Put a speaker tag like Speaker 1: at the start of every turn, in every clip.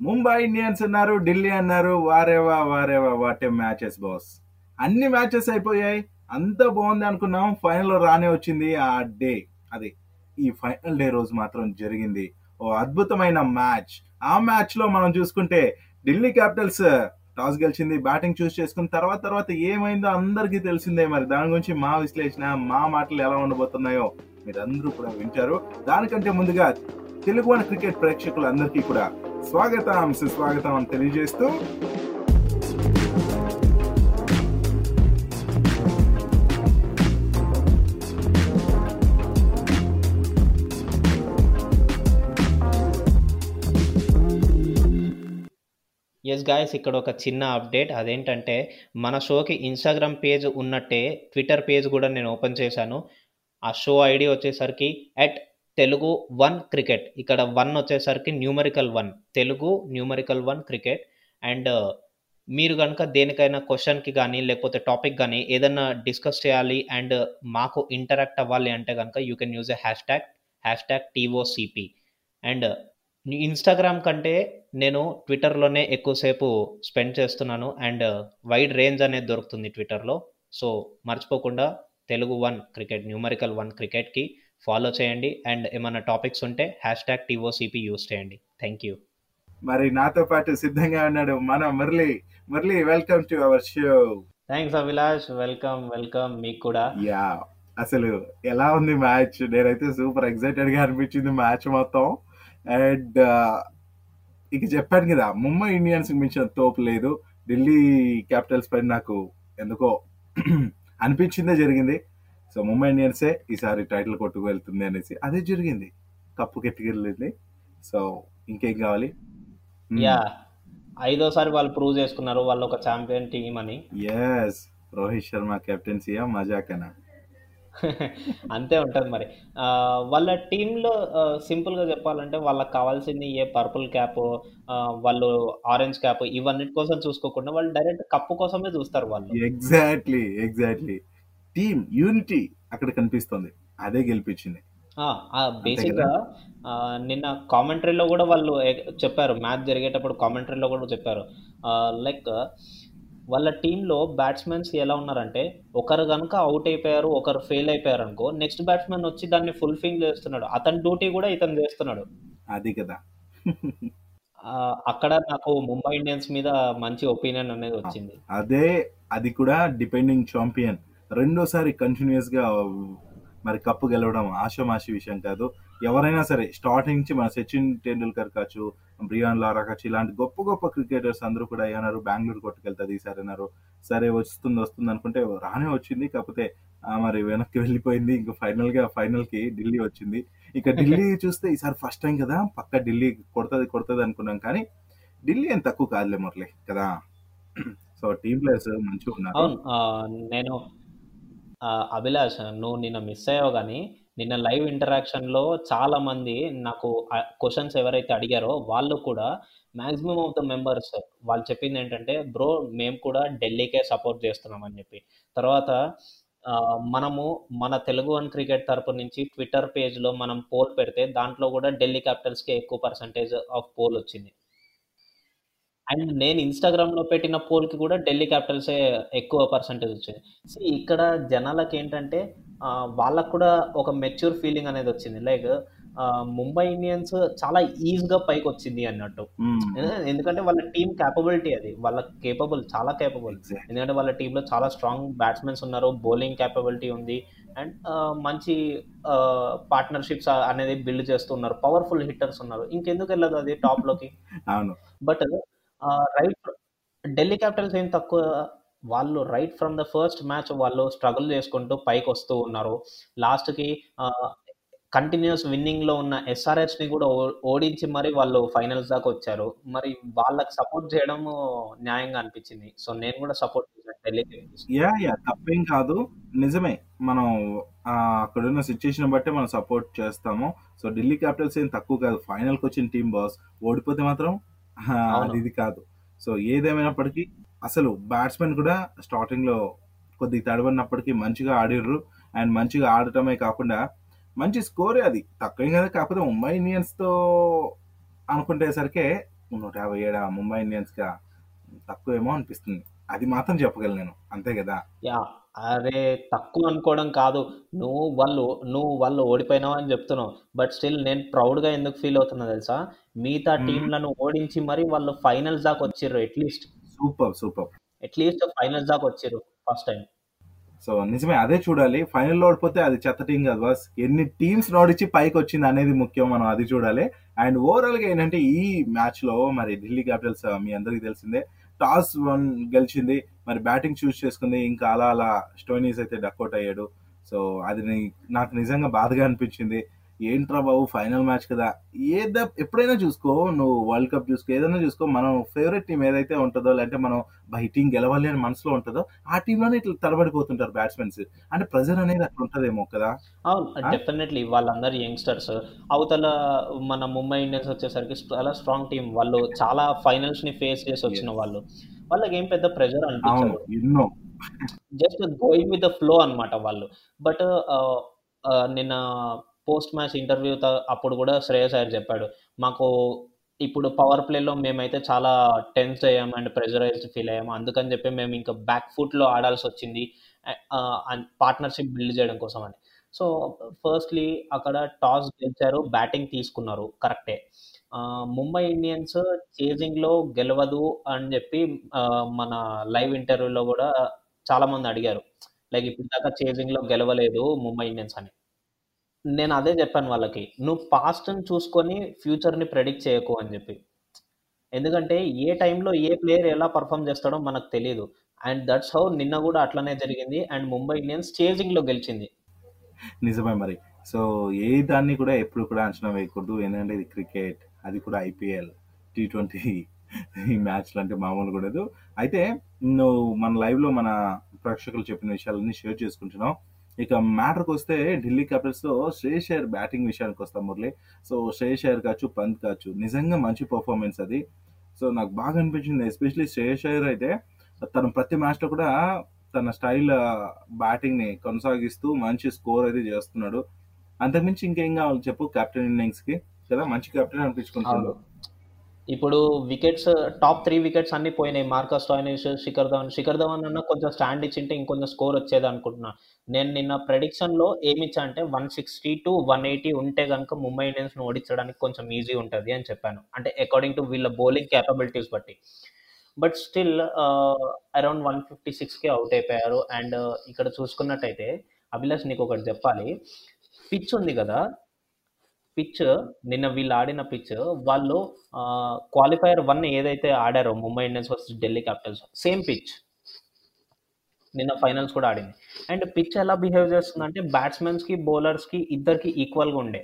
Speaker 1: Mumbai Indians అన్నారు ఢిల్లీ అన్నారు వారేవా వారేవా వాటే మ్యాచెస్ బాస్ అన్ని మ్యాచెస్ అయిపోయాయి. అంత బాగుంది అనుకున్నాం. ఫైనల్లో రానే వచ్చింది ఆ డే అది ఈ ఫైనల్ డే రోజు మాత్రం జరిగింది. ఓ అద్భుతమైన మ్యాచ్ ఆ మ్యాచ్లో మనం చూసుకుంటే ఢిల్లీ క్యాపిటల్స్ టాస్ uh, గెలిచింది. బ్యాటింగ్ చూస్ చేసుకున్న తర్వాత తర్వాత ఏమైందో అందరికీ తెలిసిందే మరి. దాని గురించి మా విశ్లేషణ మా మాటలు ఎలా ఉండబోతున్నాయో మీరందరూ కూడా వింటారు. దానికంటే ముందుగా తెలుగు అని క్రికెట్ ప్రేక్షకులందరికీ కూడా స్వాగతం సుస్వాగతం అని తెలియజేస్తూ
Speaker 2: ఎస్ గాయస్ ఇక్కడ ఒక చిన్న అప్డేట్ అదేంటంటే మన షోకి ఇన్స్టాగ్రామ్ పేజ్ ఉన్నట్టే ట్విట్టర్ పేజ్ కూడా నేను ఓపెన్ చేశాను. ఆ షో ఐడి వచ్చేసరికి అట్ తెలుగు వన్ క్రికెట్. ఇక్కడ వన్ వచ్చేసరికి numerical one. Telugu numerical one cricket. And uh, మీరు కనుక దేనికైనా క్వశ్చన్కి కానీ లేకపోతే టాపిక్ కానీ ఏదైనా డిస్కస్ చేయాలి అండ్ మాకు ఇంటరాక్ట్ అవ్వాలి అంటే కనుక you can use a hash tag hash tag TOCP and Instagram కంటే నేను ట్విట్టర్లోనే ఎక్కువసేపు స్పెండ్ చేస్తున్నాను. అండ్ వైడ్ రేంజ్ అనేది దొరుకుతుంది ట్విట్టర్లో. సో మర్చిపోకుండా Telugu one cricket numerical one క్రికెట్కి ఫాలో చేయండి. అండ్ ఏమైనా టాపిక్స్ ఉంటే హ్యాష్ ట్యాగ్ టీఓసిపి యూస్ చేయండి. Thank you.
Speaker 1: మరి నాతో పాటు సిద్ధంగా ఉన్నాడు మన Murali. Murali welcome to our show.
Speaker 2: Thanks Abhilash. Welcome welcome మీకు కూడా.
Speaker 1: యా అసలు ఎలా ఉంది మ్యాచ్? నేనైతే సూపర్ ఎక్సైటెడ్గా అనిపించింది మ్యాచ్ మొత్తం. అండ్ ఇక చెప్పాను కదా ముంబై ఇండియన్స్ మించిన తోపు లేదు. ఢిల్లీ క్యాపిటల్స్ పైన నాకు ఎందుకో అనిపించిందే జరిగింది. సో ముంబై ఇండియన్సే ఈసారి టైటిల్ కొట్టుకు వెళ్తుంది అనేసి అదే జరిగింది. కప్పు కెట్టుకెళ్ళింది. సో ఇంకేం కావాలి?
Speaker 2: యా ఐదోసారి వాళ్ళు ప్రూవ్ చేసుకున్నారు. వాళ్ళు ఒక ఛాంపియన్ టీం అని.
Speaker 1: ఎస్ రోహిత్ శర్మ కెప్టెన్సీయా మజాకనా
Speaker 2: అంతే ఉంటుంది మరి. వాళ్ళ టీంలో సింపుల్గా చెప్పాలంటే వాళ్ళకి కావాల్సింది ఏ పర్పుల్ క్యాప్ వాళ్ళు ఆరెంజ్ క్యాప్ ఇవన్నిటి కోసం చూసుకోకుండా వాళ్ళు డైరెక్ట్ కప్పు కోసమే చూస్తారు వాళ్ళు.
Speaker 1: ఎగ్జాక్ట్లీ ఎగ్జాక్ట్లీ టీమ్ యూనిటీ అక్కడ కనిపిస్తుంది. అదే గెలిపించింది.
Speaker 2: బేసిక్గా నిన్న కామెంటరీలో కూడా వాళ్ళు చెప్పారు. మ్యాచ్ జరిగేటప్పుడు కామెంటరీలో కూడా చెప్పారు. లైక్ వాళ్ళ టీంలో బ్యాట్స్మెన్స్ ఎలా ఉన్నారంటే ఒకరు కనుక అవుట్ అయిపోయారు ఒకరు ఫెయిల్ అయిపోయారు అనుకో నెక్స్ట్ బ్యాట్స్మెన్ వచ్చి దాన్ని ఫుల్ఫిల్ చేస్తున్నాడు. అతని డ్యూటీ కూడా ఇతను చేస్తున్నాడు.
Speaker 1: అది కదా.
Speaker 2: అక్కడ నాకు ముంబై ఇండియన్స్ మీద మంచి ఒపీనియన్ అనేది వచ్చింది.
Speaker 1: అదే అది కూడా డిపెండింగ్ ఛాంపియన్. రెండోసారి కంటిన్యూస్గా మరి కప్పు గెలవడం ఆషమాషి విషయం కాదు. ఎవరైనా సరే స్టార్టింగ్ నుంచి మన సచిన్ టెండూల్కర్ కావచ్చు బ్రియాన్ లారా కావచ్చు ఇలాంటి గొప్ప గొప్ప క్రికెటర్స్ అందరూ కూడా ఏమన్నారు? బెంగళూరు కొట్టుకెళ్తుంది ఈసారి అన్నారు. సరే వస్తుంది వస్తుంది అనుకుంటే రానే వచ్చింది. కాకపోతే మరి వెనక్కి వెళ్ళిపోయింది. ఇంకా ఫైనల్గా ఫైనల్కి ఢిల్లీ వచ్చింది. ఇక ఢిల్లీ చూస్తే ఈసారి ఫస్ట్ టైం కదా పక్క ఢిల్లీ కొడుతుంది కొడుతుంది అనుకున్నాం కానీ ఢిల్లీ ఏం తక్కువ కాదులే మురళి కదా? సో టీమ్ ప్లేయర్స్ మంచిగా ఉన్నారు.
Speaker 2: నేను ఆ, అభిలాష్ నువ్వు నిన్న మిస్ అయ్యావు కానీ నిన్న లైవ్ ఇంటరాక్షన్లో చాలా మంది నాకు క్వశ్చన్స్ ఎవరైతే అడిగారో వాళ్ళు కూడా మ్యాక్సిమం ఆఫ్ ద మెంబర్స్ వాళ్ళు చెప్పింది ఏంటంటే బ్రో మేము కూడా ఢిల్లీకే సపోర్ట్ చేస్తున్నాం అని చెప్పి. తర్వాత ఆ, మనము మన తెలుగు వన్ క్రికెట్ తరపు నుంచి ట్విట్టర్ పేజ్లో మనం పోల్ పెడితే దాంట్లో కూడా ఢిల్లీ క్యాపిటల్స్కే ఎక్కువ పర్సంటేజ్ ఆఫ్ పోల్ వచ్చింది. అండ్ నేను ఇన్స్టాగ్రామ్లో పెట్టిన పోల్కి కూడా ఢిల్లీ క్యాపిటల్సే ఎక్కువ పర్సంటేజ్ వచ్చింది సో ఇక్కడ జనాలకి ఏంటంటే వాళ్ళకు కూడా ఒక మెచ్యూర్ ఫీలింగ్ అనేది వచ్చింది. లైక్ ముంబై ఇండియన్స్ చాలా ఈజీగా పైకి వచ్చింది అన్నట్టు. ఎందుకంటే వాళ్ళ టీం క్యాపబిలిటీ అది. వాళ్ళ కేపబుల్ చాలా కేపబుల్. ఎందుకంటే వాళ్ళ టీంలో చాలా స్ట్రాంగ్ బ్యాట్స్మెన్స్ ఉన్నారు. బౌలింగ్ క్యాపబిలిటీ ఉంది. అండ్ మంచి పార్ట్నర్షిప్స్ అనేది బిల్డ్ చేస్తున్నారు పవర్ఫుల్ హిట్టర్స్ ఉన్నారు. ఇంకెందుకు వెళ్ళదు అది టాప్లోకి?
Speaker 1: అవును.
Speaker 2: బట్ రైట్ ఢిల్లీ క్యాపిటల్స్ ఏం తక్కువ వాళ్ళు right from the first match వాళ్ళు స్ట్రగుల్ చేసుకుంటూ పైకి వస్తూ ఉన్నారు. లాస్ట్కి కంటిన్యూస్ విన్నింగ్లో ఉన్న ఎస్ఆర్హెచ్ని కూడా ఓడించి మరి వాళ్ళు ఫైనల్స్ దాకా వచ్చారు. మరి వాళ్ళకి సపోర్ట్ చేయడం న్యాయంగా అనిపించింది. సో నేను కూడా సపోర్ట్ చేశాను
Speaker 1: యా యా తప్పేం కాదు. నిజమే మనం అక్కడున్న సిచ్యుయేషన్ బట్టి మనం సపోర్ట్ చేస్తాము. సో ఢిల్లీ క్యాపిటల్స్ ఏం తక్కువ కాదు. ఫైనల్కి వచ్చిన టీం బాస్ ఓడిపోతే మాత్రం అది ఇది కాదు. సో ఏదేమైనప్పటికీ అసలు బ్యాట్స్మెన్ కూడా స్టార్టింగ్లో కొద్దిగా తడబడినప్పటికీ మంచిగా ఆడిర్రు. అండ్ మంచిగా ఆడటమే కాకుండా మంచి స్కోరే అది. తక్కువేం కదా కాకపోతే ముంబై ఇండియన్స్తో అనుకునేసరికి నూట యాభై ఏడు ముంబై ఇండియన్స్గా తక్కువేమో అనిపిస్తుంది. అది మాత్రం చెప్పగలను నేను అంతే కదా?
Speaker 2: యా అరే తక్కువ అనుకోవడం కాదు. నువ్వు వాళ్ళు నువ్వు వాళ్ళు ఓడిపోయినావు అని చెప్తున్నావు. బట్ స్టిల్ నేను ప్రౌడ్గా ఎందుకు ఫీల్ అవుతున్నా తెలుసా? మిగతా. టీంలను ఓడించి మరి వాళ్ళు ఫైనల్స్ దాకా వచ్చిర్రు at least
Speaker 1: super super.
Speaker 2: At least finals దాకా వచ్చిర్రు ఫస్ట్ టైం
Speaker 1: సో నిజమే అదే చూడాలి. ఫైనల్లో ఓడిపోతే అది చెత్త టీం కాదు బస్ ఎన్ని టీమ్స్ నోడిచి పైకి వచ్చింది అనేది ముఖ్యం మనం అది చూడాలి. అండ్ ఓవరాల్గా ఏంటంటే ఈ మ్యాచ్లో మరి ఢిల్లీ క్యాపిటల్స్ మీ అందరికీ తెలిసిందే టాస్ వన్ గెలిచింది. మరి బ్యాటింగ్ చూస్ చేసుకుంది. ఇంకా అలా అలా స్టోనీస్ అయితే డక్అట్ అయ్యాడు. సో అది నాకు నిజంగా బాధగా అనిపించింది. ఏంట్రా బాబు ఫైనల్ మ్యాచ్ కదా. ఏదో ఎప్పుడైనా చూసుకో నువ్వు వరల్డ్ కప్ చూసుకో ఏదైనా చూసుకో మనం ఫేవరెట్ టీం ఏదైతే ఉంటుందో లేదంటే మనం బై టీం గెలవాలి అని మనసులో ఉంటుందో ఆ టీంలోనే ఇట్లా తడబడిపోతుంటారు బ్యాట్స్మెన్స్ అంటే ప్రెజర్ అనేది అట్లా ఉంటదేమో కదా?
Speaker 2: డెఫినెట్లీ వాళ్ళందరూ యంగ్స్టర్స్ అవతల మన ముంబై ఇండియన్స్ వచ్చేసరికి చాలా స్ట్రాంగ్ టీం వాళ్ళు చాలా ఫైనల్స్ని ఫేస్ చేసి వచ్చిన. వాళ్ళు. వాళ్ళకి ఏం పెద్ద
Speaker 1: అవును
Speaker 2: అనిపించదు.
Speaker 1: ఎన్నో.
Speaker 2: Just going with the flow అన్నమాట వాళ్ళు. బట్ నిన్న పోస్ట్ మ్యాచ్ ఇంటర్వ్యూ అప్పుడు కూడా శ్రేయస్ అయ్యర్ చెప్పాడు మాకు ఇప్పుడు పవర్ ప్లేలో మేమైతే చాలా టెన్స్ అయ్యాం అండ్ ప్రెజరైజ్డ్ ఫీల్ అయ్యాము అందుకని చెప్పి మేము ఇంకా బ్యాక్ ఫుట్లో ఆడాల్సి వచ్చింది పార్ట్నర్షిప్ బిల్డ్ చేయడం కోసం అని. సో ఫస్ట్లీ అక్కడ టాస్ గెలిచారు బ్యాటింగ్ తీసుకున్నారు కరెక్టే. ముంబై ఇండియన్స్ చేజింగ్లో గెలవదు అని చెప్పి మన లైవ్ ఇంటర్వ్యూలో కూడా చాలా మంది అడిగారు లైక్ ఇప్పుడు దాకా చేజింగ్లో గెలవలేదు ముంబై ఇండియన్స్ అని. నేను అదే చెప్పాను వాళ్ళకి నువ్వు పాస్ట్ని చూసుకొని ఫ్యూచర్ని ప్రెడిక్ట్ చేయకు అని చెప్పి. ఎందుకంటే ఏ టైంలో ఏ ప్లేయర్ ఎలా పర్ఫామ్ చేస్తాడో మనకు తెలియదు అండ్ దట్స్ హౌ నిన్న కూడా అట్లనే జరిగింది. అండ్ ముంబై ఇండియన్స్ చేజింగ్లో గెలిచింది.
Speaker 1: నిజమే మరి. సో ఏ దాన్ని కూడా ఎప్పుడు కూడా అంచనా వేయకూడదు. ఎందుకంటే ఇది క్రికెట్ అది కూడా ఐపీఎల్ టీ ట్వంటీ ఈ మ్యాచ్లు అంటే మామూలు కూడదు అయితే నువ్వు మన లైవ్‌లో మన ప్రేక్షకులు చెప్పిన విషయాలన్నీ షేర్ చేసుకుంటున్నావు. ఇక మ్యాటర్కి వస్తే ఢిల్లీ క్యాపిటల్స్లో శ్రేయస్ అయ్యర్ బ్యాటింగ్ విషయానికి వస్తాం మురళి. సో శ్రేయస్ అయ్యర్ కావచ్చు పంత్ కావచ్చు నిజంగా మంచి పర్ఫార్మెన్స్ అది. సో నాకు బాగా అనిపించింది ఎస్పెషలీ శ్రేయస్ అయ్యర్ అయితే తను ప్రతి మ్యాచ్లో కూడా తన స్టైల్ బ్యాటింగ్ని కొనసాగిస్తూ మంచి స్కోర్ అయితే చేస్తున్నాడు. అంతకుమించి ఇంకేం కావాలి చెప్పు కెప్టెన్ ఇన్నింగ్స్కి? కదా మంచి కెప్టెన్ అనిపించుకుంటున్నాడు.
Speaker 2: ఇప్పుడు వికెట్స్ టాప్ త్రీ వికెట్స్ అన్ని పోయినాయి. మార్కస్ టాయినిస్ శిఖర్ ధవన్ శిఖర్ ధవన్ అన్న కొంచెం స్టాండ్ ఇచ్చింటే ఇంకొంచెం స్కోర్ వచ్చేది అనుకుంటున్నా. నేను నిన్న ప్రెడిక్షన్లో ఏమిచ్చా ఏమి ఇచ్చా అంటే one sixty to one eighty ఉంటే కనుక ముంబై ఇండియన్స్ను ఓడించడానికి కొంచెం ఈజీ ఉంటుంది అని చెప్పాను. అంటే అకార్డింగ్ టు వీళ్ళ బౌలింగ్ క్యాపబిలిటీస్ బట్టి. But still around one fifty సిక్స్కి అవుట్ అయిపోయారు. అండ్ ఇక్కడ చూసుకున్నట్టయితే అభిలాష్ నీకు ఒకటి చెప్పాలి. పిచ్ ఉంది కదా. పిచ్ నిన్న వీళ్ళు ఆడిన పిచ్ వాళ్ళు క్వాలిఫైయర్ వన్ ఏదైతే ఆడారో Mumbai Indians versus Delhi Capitals same pitch నిన్న ఫైనల్స్ కూడా ఆడింది. అండ్ పిచ్ ఎలా బిహేవ్ చేస్తుందంటే బ్యాట్స్మెన్స్కి బౌలర్స్కి ఇద్దరికి ఈక్వల్గా ఉండే.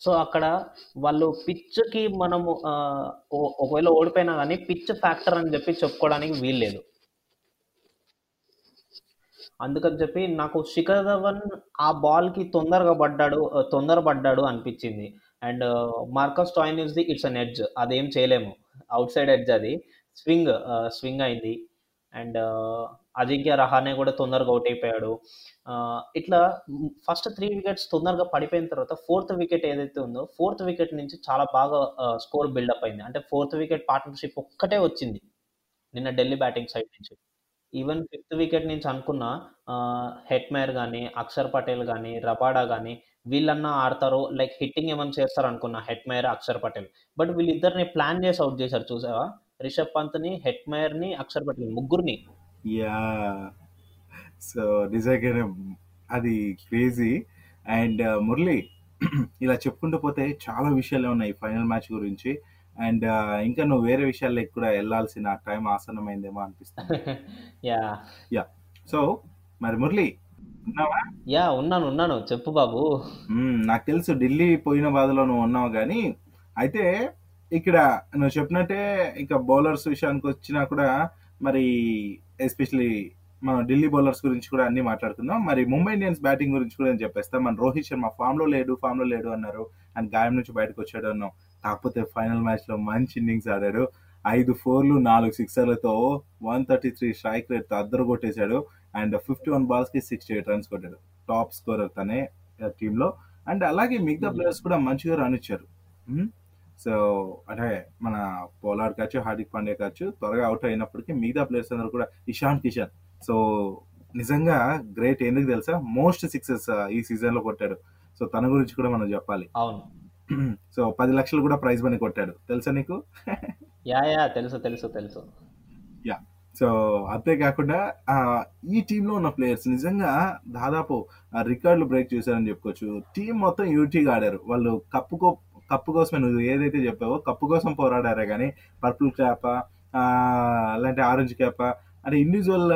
Speaker 2: సో అక్కడ వాళ్ళు పిచ్కి మనము ఒకవేళ ఓడిపోయినా కానీ పిచ్ ఫ్యాక్టర్ అని చెప్పి చెప్పుకోవడానికి వీల్లేదు అందుకని చెప్పి నాకు శిఖర్ ధవన్ ఆ బాల్కి తొందరగా పడ్డాడు తొందర పడ్డాడు అనిపించింది. And Marcus Stoinis the it's an edge అదేం చేయలేము. అవుట్ సైడ్ ఎడ్జ్ అది. స్వింగ్ స్వింగ్ అయింది. అండ్ అజింక్య రహానే కూడా తొందరగా అవుట్ అయిపోయాడు. ఇట్లా ఫస్ట్ త్రీ వికెట్స్ తొందరగా పడిపోయిన తర్వాత ఫోర్త్ వికెట్ ఏదైతే ఉందో ఫోర్త్ వికెట్ నుంచి చాలా బాగా స్కోర్ బిల్డప్ అయింది. అంటే ఫోర్త్ వికెట్ పార్ట్నర్షిప్ ఒక్కటే వచ్చింది నిన్న ఢిల్లీ బ్యాటింగ్ సైడ్ నుంచి. ఈవెన్ ఫిఫ్త్ వికెట్ నుంచి అనుకున్న హెట్మేర్ కానీ అక్షర్ పటేల్ కానీ రబాడా కానీ వీళ్ళన్నా ఆడతారు లైక్ హిట్టింగ్ ఏమైనా చేస్తారు అనుకున్న హెట్మేర్ అక్షర్ పటేల్. బట్ వీళ్ళిద్దరిని ప్లాన్ చేసి అవుట్ చేశారు చూసావా? రిషబ్ పంత్ని హెట్మేర్ని అక్షర్ పటేల్ ముగ్గురిని.
Speaker 1: యా. సో నిజంగానే అది క్రేజీ. అండ్ మురళి ఇలా చెప్పుకుంటూ పోతే చాలా విషయాలు ఉన్నాయి ఫైనల్ మ్యాచ్ గురించి. అండ్ ఇంకా నువ్వు వేరే విషయాలకు కూడా వెళ్ళాల్సిన టైం ఆసన్నమైందేమో అనిపిస్తుంది.
Speaker 2: యా.
Speaker 1: యా. సో మరి మురళి ఉన్నావా?
Speaker 2: యా ఉన్నాను ఉన్నాను. చెప్పు బాబు.
Speaker 1: నాకు తెలుసు ఢిల్లీ పోయిన బాధలో నువ్వు ఉన్నావు కానీ అయితే ఇక్కడ నువ్వు చెప్పినట్టే ఇక బౌలర్స్ విషయానికి వచ్చినా కూడా మరి ఎస్పెషలీ మన ఢిల్లీ బౌలర్స్ గురించి కూడా అన్ని మాట్లాడుకుందాం. మరి ముంబై ఇండియన్స్ బ్యాటింగ్ గురించి కూడా నేను చెప్పేస్తాం. మన రోహిత్ శర్మ ఫామ్లో లేడు ఫామ్లో లేడు అన్నారు. అండ్ గాయం నుంచి బయటకు వచ్చాడు అన్నాం కాకపోతే ఫైనల్ మ్యాచ్లో మంచి ఇన్నింగ్స్ ఆడాడు. ఐదు ఫోర్లు నాలుగు సిక్సర్లతో one thirty three strike rate అద్దరు కొట్టేశాడు అండ్ ఫిఫ్టీ వన్ బాల్స్కి సిక్స్టీ ఎయిట్ రన్స్ కొట్టాడు. టాప్ స్కోరర్ తనే టీమ్లో. అండ్ అలాగే మిగతా ప్లేయర్స్ కూడా మంచిగా రన్ ఇచ్చారు. మ్మ్. సో అంటే మన పోలార్డ్ కావచ్చు హార్దిక్ పాండ్యా కావచ్చు త్వరగా అవుట్ అయినప్పటికీ మిగతా ప్లేయర్స్ అందరూ కూడా ఇషాన్ కిషన్. సో నిజంగా గ్రేట్ ఎందుకు తెలుసా? మోస్ట్ సిక్సెస్ ఈ సీజన్లో కొట్టాడు. సో తన గురించి కూడా మనం చెప్పాలి.
Speaker 2: అవును.
Speaker 1: సో పది లక్షలు కూడా ప్రైజ్ మనీ కొట్టాడు. తెలుసా నీకు?
Speaker 2: యా యా తెలుసు తెలుసు తెలుసు.
Speaker 1: యా. సో అంతేకాకుండా ఆ, ఈ టీంలో ఉన్న ప్లేయర్స్ నిజంగా దాదాపు రికార్డులు బ్రేక్ చేశారని చెప్పుకోవచ్చు. టీం మొత్తం యూటీగా ఆడారు. వాళ్ళు కప్పుకో కప్పు కోసమే నువ్వు ఏదైతే చెప్పావో కప్పు కోసం పోరాడారే కానీ పర్పుల్ క్యాప్ అలాంటి ఆరెంజ్ క్యాప్ అంటే ఇండివిజువల్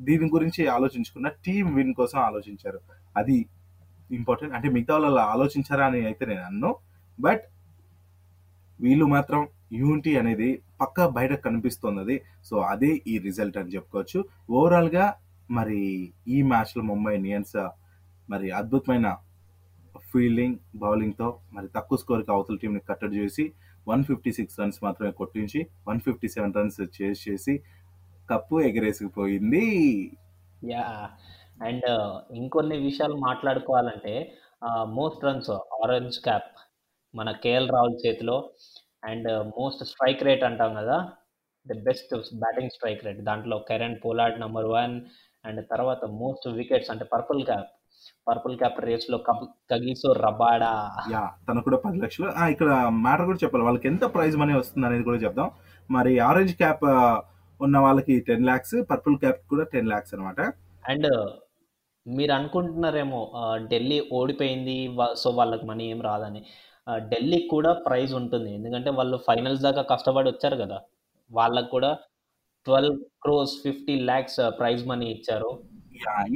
Speaker 1: దీని గురించి ఆలోచించుకున్న టీం విన్ కోసం ఆలోచించారు. అది ఇంపార్టెంట్. అంటే మిగతా వాళ్ళు ఆలోచించారా అని అయితే నేను అన్ను. బట్ వీళ్ళు మాత్రం యూనిటీ అనేది పక్కా బయట కనిపిస్తున్నది. సో అదే ఈ రిజల్ట్ అని చెప్పుకోవచ్చు. ఓవరాల్గా మరి ఈ మ్యాచ్లో ముంబై ఇండియన్స్ మరి అద్భుతమైన ఫీల్డింగ్ బౌలింగ్తో మరి తక్కువ స్కోర్కి అవతల టీంని కట్టడి చేసి వన్ ఫిఫ్టీ సిక్స్ రన్స్ మాత్రమే కొట్టించి వన్ ఫిఫ్టీ సెవెన్ రన్స్ చేసి చేసి కప్పు ఎగరేసుకుపోయింది.
Speaker 2: యా. అండ్ ఇంకొన్ని విషయాలు మాట్లాడుకోవాలంటే మోస్ట్ రన్స్ ఆరెంజ్ క్యాప్ మన కేఎల్ రాహుల్ చేతిలో అండ్ మోస్ట్ స్ట్రైక్ రేట్ అంటాం కదా the best batting strike rate. దాంట్లో Kieron Pollard number one and తర్వాత మోస్ట్ వికెట్స్ అంటే పర్పుల్ క్యాప్. పర్పుల్ క్యాప్ రేస్లో కప్ కగిసో రబాడా.
Speaker 1: యా తను కూడా పది లక్షలు. ఇక్కడ మ్యాటర్ కూడా చెప్పాలి. వాళ్ళకి ఎంత ప్రైజ్ మనీ వస్తుంది అనేది కూడా చెప్దాం. మరి ఆరెంజ్ క్యాప్ ఉన్న వాళ్ళకి టెన్ ల్యాక్స్ పర్పుల్ క్యాప్ కూడా టెన్ ల్యాక్స్ అనమాట
Speaker 2: అండ్ మీరు అనుకుంటున్నారేమో ఢిల్లీ ఓడిపోయింది సో వాళ్ళకి మనీ ఏం రాదని. ఆ, ఢిల్లీకి కూడా ప్రైజ్ ఉంటుంది. ఎందుకంటే వాళ్ళు ఫైనల్స్ దాకా కష్టపడి వచ్చారు కదా. వాళ్ళకు కూడా twelve crores fifty lakhs prize money ఇచ్చారు.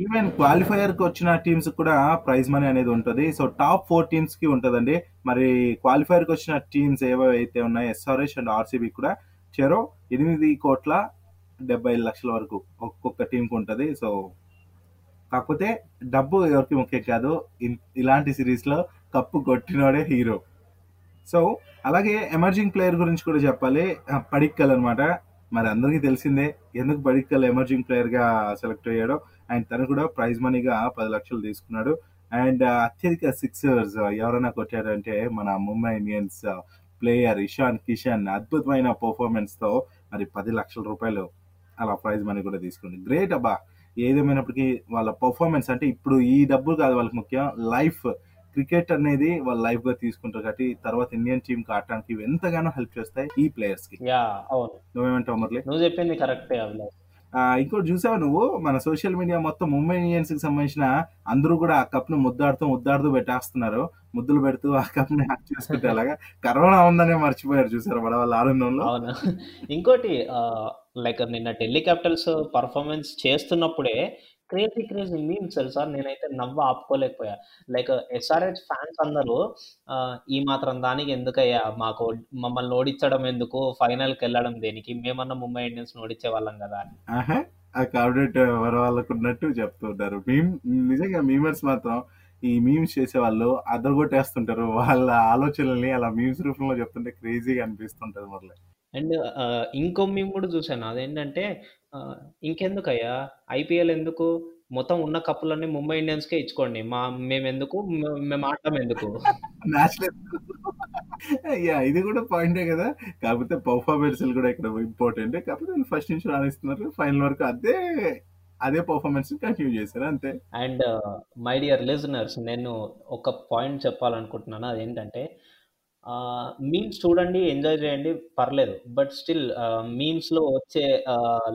Speaker 1: ఈవెన్ క్వాలిఫైయర్కి వచ్చిన టీమ్స్ కూడా ప్రైజ్ మనీ అనేది ఉంటుంది. సో టాప్ ఫోర్ టీమ్స్కి ఉంటదండి. మరి క్వాలిఫైయర్కి వచ్చిన టీమ్స్ ఏవైతే ఉన్నాయో ఎస్ఆర్ఎస్ అండ్ ఆర్సీబీ కూడా చెరో ఎనిమిది కోట్ల డెబ్బై ఐదు లక్షల వరకు ఒక్కొక్క టీంకి ఉంటుంది. సో కాకపోతే డబ్బు ఎవరికి ముఖ్యం కాదు. ఇలాంటి సిరీస్లో కప్పు కొట్టినోడే హీరో సో అలాగే ఎమర్జింగ్ ప్లేయర్ గురించి కూడా చెప్పాలి. పడిక్కల్ అనమాట మరి అందరికీ తెలిసిందే ఎందుకు పడిక్కల్ ఎమర్జింగ్ ప్లేయర్గా సెలెక్ట్ అయ్యాడో. అండ్ తను కూడా ప్రైజ్ మనీగా పది లక్షలు తీసుకున్నాడు. అండ్ అత్యధిక సిక్సర్స్ ఎవరైనా కొట్టాడంటే మన ముంబై ఇండియన్స్ ప్లేయర్ ఇషాన్ కిషన్ అద్భుతమైన పర్ఫార్మెన్స్తో మరి పది లక్షల రూపాయలు అలా ప్రైజ్ మనీ కూడా తీసుకుంది గ్రేట్ అబ్బా! ఏదేమైనప్పటికీ వాళ్ళ పర్ఫార్మెన్స్ అంటే ఇప్పుడు ఈ డబ్బులు కాదు వాళ్ళకి ముఖ్యం. లైఫ్ క్రికెట్ అనేది వాళ్ళ లైఫ్గా తీసుకుంటారు కాబట్టి తర్వాత ఇండియన్ టీమ్కి ఆడటానికి ఇవి ఎంతగానో హెల్ప్ చేస్తాయి ఈ
Speaker 2: ప్లేయర్స్కి.
Speaker 1: నువ్వేమంటావు మురళి?
Speaker 2: నువ్వు చెప్పింది కరెక్టే
Speaker 1: ఇంకోటి చూసావు నువ్వు? మన సోషల్ మీడియా మొత్తం ముంబై ఇండియన్స్కి సంబంధించిన అందరూ కూడా ఆ కప్ను ముద్దాడుతూ ముద్దాడుతూ పెట్టేస్తున్నారు. ముద్దులు పెడుతూ ఆ కప్ని హ్యాక్ చేసుకుంటే అలాగా కరోనా ఉందనే మర్చిపోయారు చూసారు మన వాళ్ళ ఆనందంలో?
Speaker 2: ఇంకోటి లైక్ నిన్న ఢిల్లీ క్యాపిటల్స్ పర్ఫార్మెన్స్ చేస్తున్నప్పుడే క్రేజీ క్రేజీ మీమ్స్ తెలుసా? నేనైతే నవ్వు ఆపుకోలేకపోయా. లైక్ ఎస్ఆర్హెచ్ ఫ్యాన్స్ అందరూ ఈ మాత్రం దానికి ఎందుకయ్యా? మాకు మమ్మల్ని ఓడించడం ఎందుకు? ఫైనల్కి వెళ్ళడం దేనికి? మేమన్నా ముంబై ఇండియన్స్ ఓడించే వాళ్ళం కదా అని.
Speaker 1: ఆ కార్పొరేట్ వర వాళ్ళకు ఉన్నట్టు చెప్తుంటారు. మీమ్ నిజంగా మీమర్స్ మాత్రం ఈ మీమ్స్ చేసే వాళ్ళు అదరగొట్టేస్తుంటారు. వాళ్ళ ఆలోచనల్ని అలా మీమ్స్ రూపంలో చెప్తుంటే క్రేజీగా అనిపిస్తుంటది మురళి.
Speaker 2: అండ్ ఇంకో మేము కూడా చూసాను అదేంటంటే ఆ, ఇంకెందుకయ్యా? ఐపీఎల్ ఎందుకు? మొత్తం ఉన్న కప్పులన్నీ ముంబై ఇండియన్స్కే ఇచ్చుకోండి. మా మేము ఎందుకు మే- మేము ఆడటం ఎందుకు?
Speaker 1: మ్యాచ్ యా ఇది కూడా పాయింటే కదా. కాకపోతే పర్ఫార్మెన్స్ కూడా ఇక్కడ ఇంపార్టెంట్. కాకపోతే వాళ్ళు ఫస్ట్ నుంచి రాణిస్తున్నారు. ఫైనల్ వరకు అదే అదే పర్ఫార్మెన్స్ కంటిన్యూ చేశారు అంతే.
Speaker 2: అండ్ మై డియర్ లిజనర్స్ నేను ఒక పాయింట్ చెప్పాలనుకుంటున్నాను. అదేంటంటే మీమ్స్ చూడండి ఎంజాయ్ చేయండి పర్లేదు. బట్ స్టిల్ మీమ్స్లో వచ్చే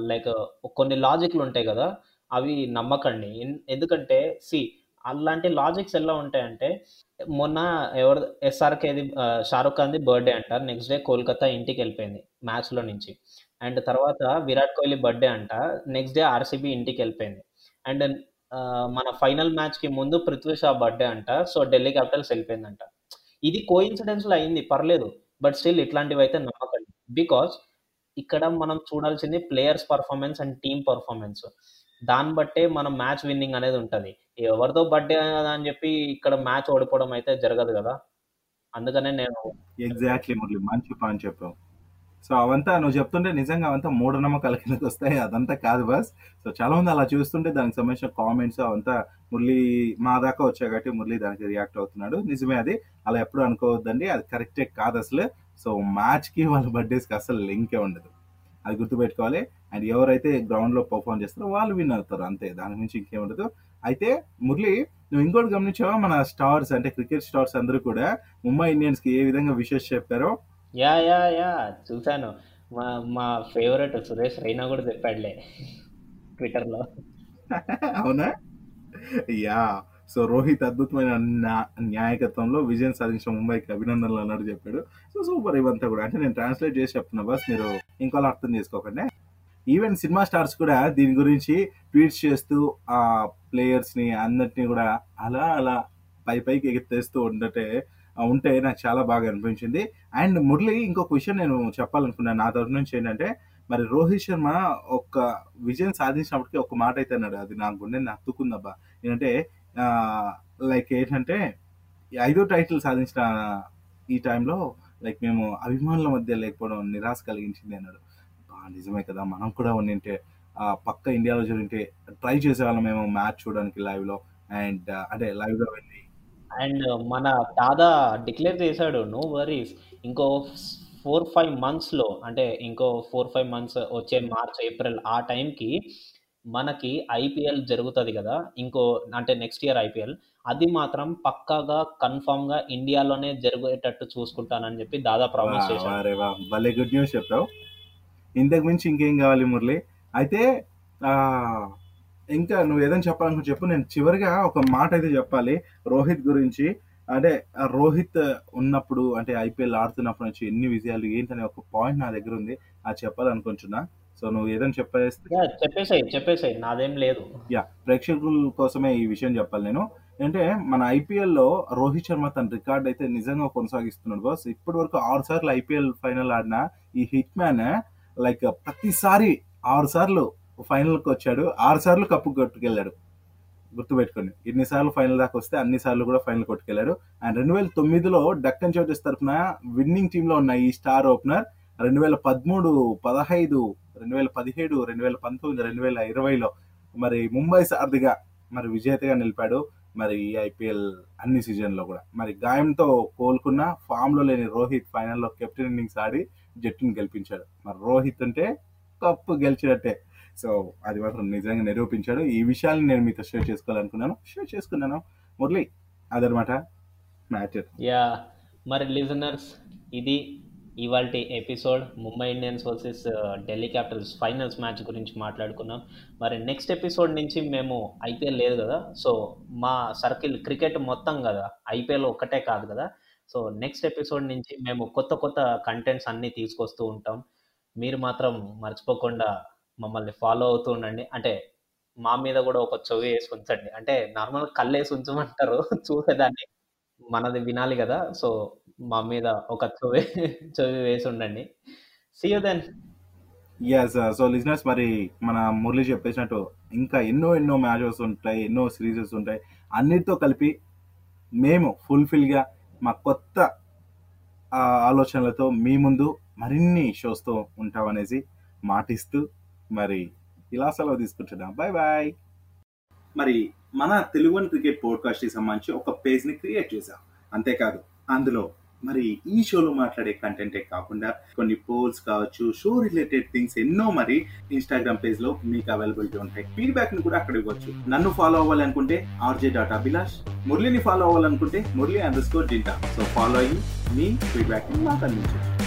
Speaker 2: లైక్ కొన్ని లాజిక్లు ఉంటాయి కదా అవి నమ్మకండి. ఎన్- ఎందుకంటే సి అలాంటి లాజిక్స్ ఎలా ఉంటాయంటే మొన్న ఎవరు ఎస్ఆర్కేది షారుఖ్ ఖాన్ది బర్త్డే అంటారు నెక్స్ట్ డే కోల్కతా ఇంటికి వెళ్ళిపోయింది మ్యాచ్లో నుంచి. అండ్ తర్వాత విరాట్ కోహ్లీ బర్త్డే అంట. నెక్స్ట్ డే ఆర్సీబీ ఇంటికి వెళ్ళిపోయింది. అండ్ మన ఫైనల్ మ్యాచ్కి ముందు పృథ్వీ షా బర్త్డే అంట. సో ఢిల్లీ క్యాపిటల్స్ వెళ్ళిపోయిందంట. ఇది కోయిన్సిడెన్స్లో అయింది పర్లేదు. బట్ స్టిల్ ఇట్లాంటివి అయితే నమ్మకండి. బికాస్ ఇక్కడ మనం చూడాల్సింది players performance and team performance దాన్ని బట్టే మనం మ్యాచ్ విన్నింగ్ అనేది ఉంటుంది. ఎవరితో బర్త్డే కదా అని చెప్పి ఇక్కడ మ్యాచ్ ఓడిపోవడం అయితే జరగదు కదా. అందుకనే నేను
Speaker 1: ఎగ్జాక్ట్లీ మురళి. మంచి పాయింట్ చెప్పావు. సో అవంతా నువ్వు చెప్తుంటే నిజంగా అవంతా మూఢనమ్మకాల కిందకి వస్తాయి. అదంతా కాదు బస్ సో చాలా మంది అలా చూస్తుంటే దానికి సంబంధించిన కామెంట్స్ అవంతా మురళి మా దాకా వచ్చాయి కాబట్టి మురళి దానికి రియాక్ట్ అవుతున్నాడు. నిజమే అది. అలా ఎప్పుడు అనుకోవద్దండి. అది కరెక్టే కాదు అసలు. సో మ్యాచ్కి వాళ్ళ బర్త్డేస్కి అసలు లింకే ఉండదు. అది గుర్తుపెట్టుకోవాలి. అండ్ ఎవరైతే గ్రౌండ్లో పర్ఫామ్ చేస్తారో వాళ్ళు విన్ అవుతారు. అంతే. దాని నుంచి ఇంకేం ఉండదు. అయితే మురళి నువ్వు ఇంకోటి గమనించావా? మన స్టార్స్ అంటే క్రికెట్ స్టార్స్ అందరూ కూడా ముంబై ఇండియన్స్కి ఏ విధంగా విషెస్ చెప్పారో?
Speaker 2: యా యా యా చూశాను. మా మా ఫేవరెట్ సురేష్ రైనా కూడా చెప్పాడులే ట్విట్టర్లో
Speaker 1: అవునా? యా. సో రోహిత్ అద్భుతమైన న్యాయకత్వంలో విజయం సాధించిన ముంబైకి అభినందనలు అన్నాడు చెప్పాడు. సో సూపర్ ఇవంతా కూడా. అంటే నేను ట్రాన్స్లేట్ చేసి చెప్తున్నా బస్ మీరు ఇంకోలా అర్థం చేసుకోకండి. ఈవెన్ సినిమా స్టార్స్ కూడా దీని గురించి ట్వీట్స్ చేస్తూ ఆ ప్లేయర్స్ని అందరినీ కూడా అలా అలా పై పైకి ఎగెత్తేస్తూ ఉండటే ఉంటే నాకు చాలా బాగా అనిపించింది. అండ్ మురళి ఇంకొక విషయం నేను చెప్పాలనుకున్నాను. నా తరఫు నుంచి ఏంటంటే మరి రోహిత్ శర్మ ఒక విజయం సాధించినప్పటికీ ఒక మాట అయితే అన్నాడు. అది నా గుండె నత్తుకుందబ్బా. ఏంటంటే లైక్ ఏంటంటే ఐదో టైటిల్ సాధించిన ఈ టైంలో లైక్ మేము అభిమానుల మధ్య లేకపోవడం నిరాశ కలిగించింది అన్నాడు. నిజమే కదా. మనం కూడా ఉండింటే పక్క ఇండియాలో జరిగితే ట్రై చేసేవాళ్ళం మేము మ్యాచ్ చూడడానికి లైవ్లో. అండ్ అంటే లైవ్లో వెళ్ళి
Speaker 2: అండ్ మన దాదా డిక్లేర్ చేశాడు నో వరీస్ ఇంకో ఫోర్ ఫైవ్ మంత్స్లో అంటే ఇంకో ఫోర్ ఫైవ్ మంత్స్ వచ్చే మార్చ్ ఏప్రిల్ ఆ టైంకి మనకి ఐపీఎల్ జరుగుతుంది కదా ఇంకో అంటే నెక్స్ట్ ఇయర్ ఐపీఎల్ అది మాత్రం పక్కాగా కన్ఫామ్గా ఇండియాలోనే జరిగేటట్టు చూసుకుంటానని చెప్పి దాదా ప్రామిస్
Speaker 1: భలే గుడ్ న్యూస్ చెప్పావు. ఇంతకు మించి ఇంకేం కావాలి మురళి? అయితే ఇంకా నువ్వు ఏదైనా చెప్పాలనుకో చెప్పు. నేను చివరిగా ఒక మాట అయితే చెప్పాలి. రోహిత్ గురించి. అంటే రోహిత్ ఉన్నప్పుడు అంటే ఐపీఎల్ ఆడుతున్నప్పుడు నుంచి ఎన్ని విజయాలు ఏంటనే ఒక పాయింట్ నా దగ్గర ఉంది. అది చెప్పాలనుకుంటున్నా. సో నువ్వు ఏదైనా చెప్పేస్తే
Speaker 2: చెప్పేసాయి చెప్పేసాయి. నాదేం లేదు.
Speaker 1: యా ప్రేక్షకుల కోసమే ఈ విషయం చెప్పాలి నేను. అంటే మన ఐపీఎల్లో రోహిత్ శర్మ తన రికార్డ్ అయితే నిజంగా కొనసాగిస్తున్నాడు బాస్ ఇప్పటి వరకు ఆరు సార్లు ఐపీఎల్ ఫైనల్ ఆడిన ఈ హిట్ మ్యాన్ లైక్ ప్రతిసారి ఆరు సార్లు ఫైనల్కి వచ్చాడు. ఆరు సార్లు కప్పు కొట్టుకెళ్ళాడు. గుర్తుపెట్టుకోండి. ఎన్నిసార్లు ఫైనల్ దాకా వస్తే అన్ని సార్లు కూడా ఫైనల్ కొట్టుకెళ్ళాడు. అండ్ రెండు వేల తొమ్మిదిలో డక్కన్ చోటస్ తరఫున విన్నింగ్ టీంలో ఉన్న ఈ స్టార్ ఓపెనర్ రెండు వేల పదమూడు పదహైదు రెండు వేల పదిహేడు రెండు వేల పంతొమ్మిది రెండు వేల ఇరవైలో మరి ముంబై సారథిగా మరి విజేతగా నిలిపాడు. మరి ఈ ఐపీఎల్ అన్ని సీజన్లో కూడా. మరి గాయంతో కోలుకున్న ఫామ్లో లేని రోహిత్ ఫైనల్లో కెప్టెన్ ఇన్నింగ్స్ ఆడి జట్టుని గెలిపించాడు. మరి రోహిత్ అంటే కప్పు గెలిచినట్టే. సో అది మాత్రం నిజంగా నిరూపించాడు. ఈ విషయాన్ని నేను మీతో షేర్ చేసుకోవాలనుకున్నాను. షేర్ చేసుకున్నాను. మురళి అదనమాట మ్యాచ్
Speaker 2: యా మరి లిజనర్స్ ఇది ఇవాళ episode. Mumbai Indians versus Delhi Capitals finals match గురించి మాట్లాడుకున్నాం. మరి నెక్స్ట్ ఎపిసోడ్ నుంచి మేము ఐపీఎల్ లేదు కదా? సో మా సర్కిల్ క్రికెట్ మొత్తం కదా? ఐపీఎల్ ఒక్కటే కాదు కదా? సో నెక్స్ట్ ఎపిసోడ్ నుంచి మేము కొత్త కొత్త కంటెంట్స్ అన్నీ తీసుకొస్తూ ఉంటాం. మీరు మాత్రం మర్చిపోకుండా మమ్మల్ని ఫాలో అవుతూ ఉండండి. అంటే మా మీద కూడా ఒక చెవి వేసి ఉంచండి. అంటే నార్మల్ కళ్ళు వేసి ఉంచమంటారు. చూసేదాన్ని మనది వినాలి కదా. సో మా మీద ఒక చెవి చెవి వేసి ఉండండి. సీ దెన్
Speaker 1: ఎస్ సో లిజినెస్ మరి మన మురళి చెప్పేసినట్టు ఇంకా ఎన్నో ఎన్నో మ్యాచెస్ ఉంటాయి ఎన్నో సిరీసెస్ ఉంటాయి. అన్నిటితో కలిపి మేము ఫుల్ఫిల్గా మా కొత్త ఆలోచనలతో మీ ముందు మరిన్ని షోస్తో ఉంటామనేసి మాటిస్తూ మరి ఇలా సెలవు తీసుకుంటున్నాం. బాయ్ బాయ్ మరి మన తెలుగు క్రికెట్ పోడ్కాస్ట్కి సంబంధించి ఒక పేజ్ని క్రియేట్ చేశాం. అంతేకాదు అందులో మరి ఈ షోలో మాట్లాడే కంటెంటే కాకుండా కొన్ని పోల్స్ కావచ్చు షో రిలేటెడ్ థింగ్స్ ఎన్నో మరి ఇన్స్టాగ్రామ్ పేజ్లో మీకు అవైలబిలిటీ ఉంటాయి. ఫీడ్బ్యాక్ని కూడా అక్కడ ఇవ్వచ్చు. నన్ను ఫాలో అవ్వాలనుకుంటే ఆర్జే డాట్ అభిలాష్ మురళిని ఫాలో అవ్వాలనుకుంటే మురళి అండర్ స్కోర్ డింటా సో ఫాలో అయ్యి మీ ఫీడ్బ్యాక్ని మాకు అందించవచ్చు